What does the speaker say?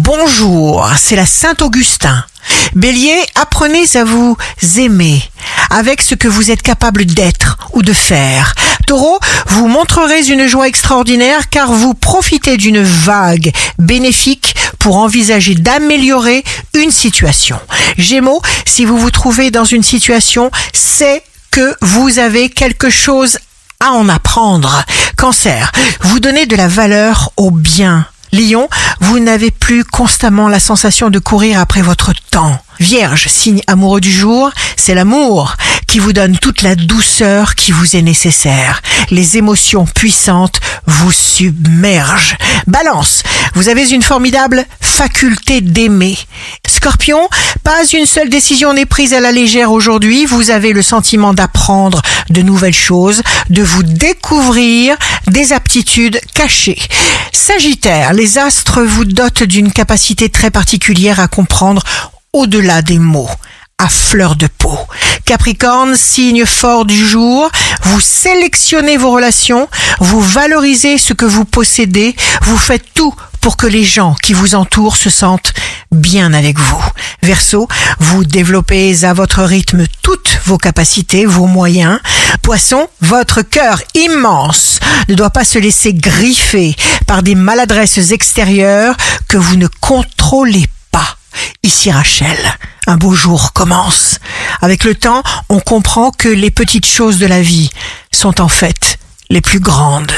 bonjour, c'est la Saint-Augustin. Bélier, apprenez à vous aimer avec ce que vous êtes capable d'être ou de faire. Taureau, vous montrerez une joie extraordinaire car vous profitez d'une vague bénéfique pour envisager d'améliorer une situation. Gémeaux, si vous vous trouvez dans une situation, c'est que vous avez quelque chose à en apprendre. Cancer, vous donnez de la valeur au bien. Lion, vous n'avez plus constamment la sensation de courir après votre temps. Vierge, signe amoureux du jour, c'est l'amour qui vous donne toute la douceur qui vous est nécessaire. Les émotions puissantes vous submergent. Balance, vous avez une formidable faculté d'aimer. Scorpion, pas une seule décision n'est prise à la légère aujourd'hui. Vous avez le sentiment d'apprendre de nouvelles choses, de vous découvrir des aptitudes cachées. Sagittaire, les astres vous dotent d'une capacité très particulière à comprendre au-delà des mots à fleur de. Capricorne, signe fort du jour, vous sélectionnez vos relations, vous valorisez ce que vous possédez, vous faites tout pour que les gens qui vous entourent se sentent bien avec vous. Verseau, vous développez à votre rythme toutes vos capacités, vos moyens. Poisson, votre cœur immense ne doit pas se laisser griffer par des maladresses extérieures que vous ne contrôlez pas. Ici Rachel, un beau jour commence. Avec le temps, on comprend que les petites choses de la vie sont en fait les plus grandes.